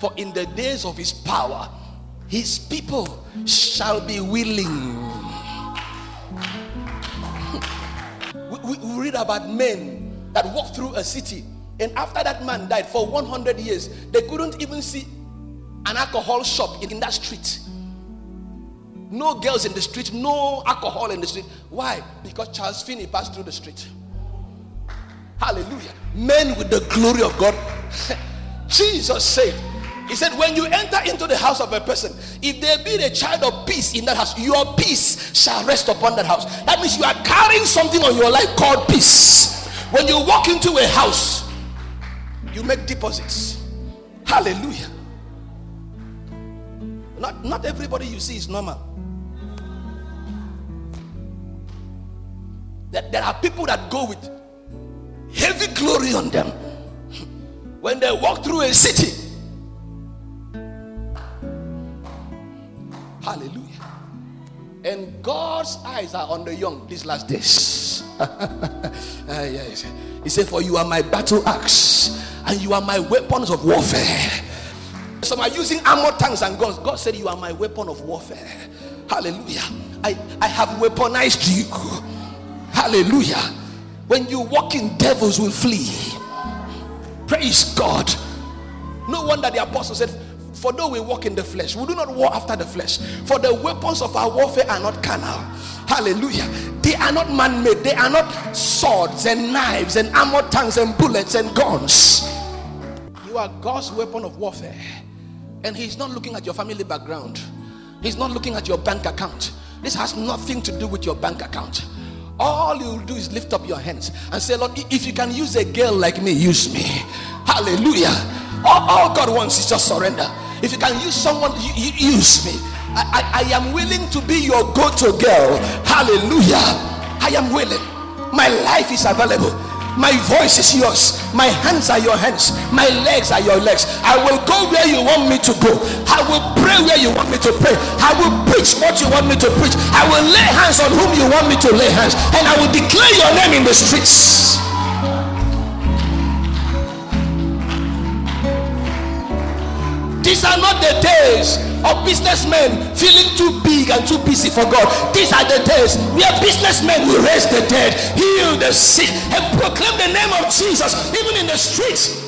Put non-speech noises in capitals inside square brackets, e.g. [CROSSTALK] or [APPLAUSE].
For in the days of his power, his people shall be willing. [LAUGHS] we, we, read about men that walked through a city, and after that man died for 100 years, they couldn't even see an alcohol shop in that street. No girls in the street, no alcohol in the street. Why? Because Charles Finney passed through the street. Hallelujah. Men with the glory of God. [LAUGHS] Jesus said, He said, when you enter into the house of a person, if there be a child of peace in that house, your peace shall rest upon that house. That means you are carrying something on your life called peace. When you walk into a house, you make deposits. Hallelujah. Not, not everybody you see is normal. That there are people that go with heavy glory on them when they walk through a city. Hallelujah. And God's eyes are on the young these last days. uh, [LAUGHS] yes. He said, For you are my battle axe, and you are my weapons of warfare. Some are using armor tanks and guns. God said, You are my weapon of warfare. Hallelujah. I, I have weaponized you. Hallelujah. When you walk in, devils will flee. Praise God. No wonder the apostle said, For though we walk in the flesh, we do not war after the flesh. For the weapons of our warfare are not carnal. Hallelujah. They are not man made, they are not swords and knives and armor tanks and bullets and guns. You are God's weapon of warfare. And He's not looking at your family background, He's not looking at your bank account. This has nothing to do with your bank account. All you will do is lift up your hands and say, Lord, if you can use a girl like me, use me. Hallelujah. All, all God wants is just surrender. If you can use someone, use me. I, I, I am willing to be your go to girl. Hallelujah. I am willing. My life is available. My voice is yours. My hands are your hands. My legs are your legs. I will go where you want me to go. I will pray where you want me to pray. I will preach what you want me to preach. I will lay hands on whom you want me to lay hands. And I will declare your name in the streets. Are not the days of businessmen feeling too big and too busy for God. These are the days where businessmen will raise the dead, heal the sick, and proclaim the name of Jesus even in the streets.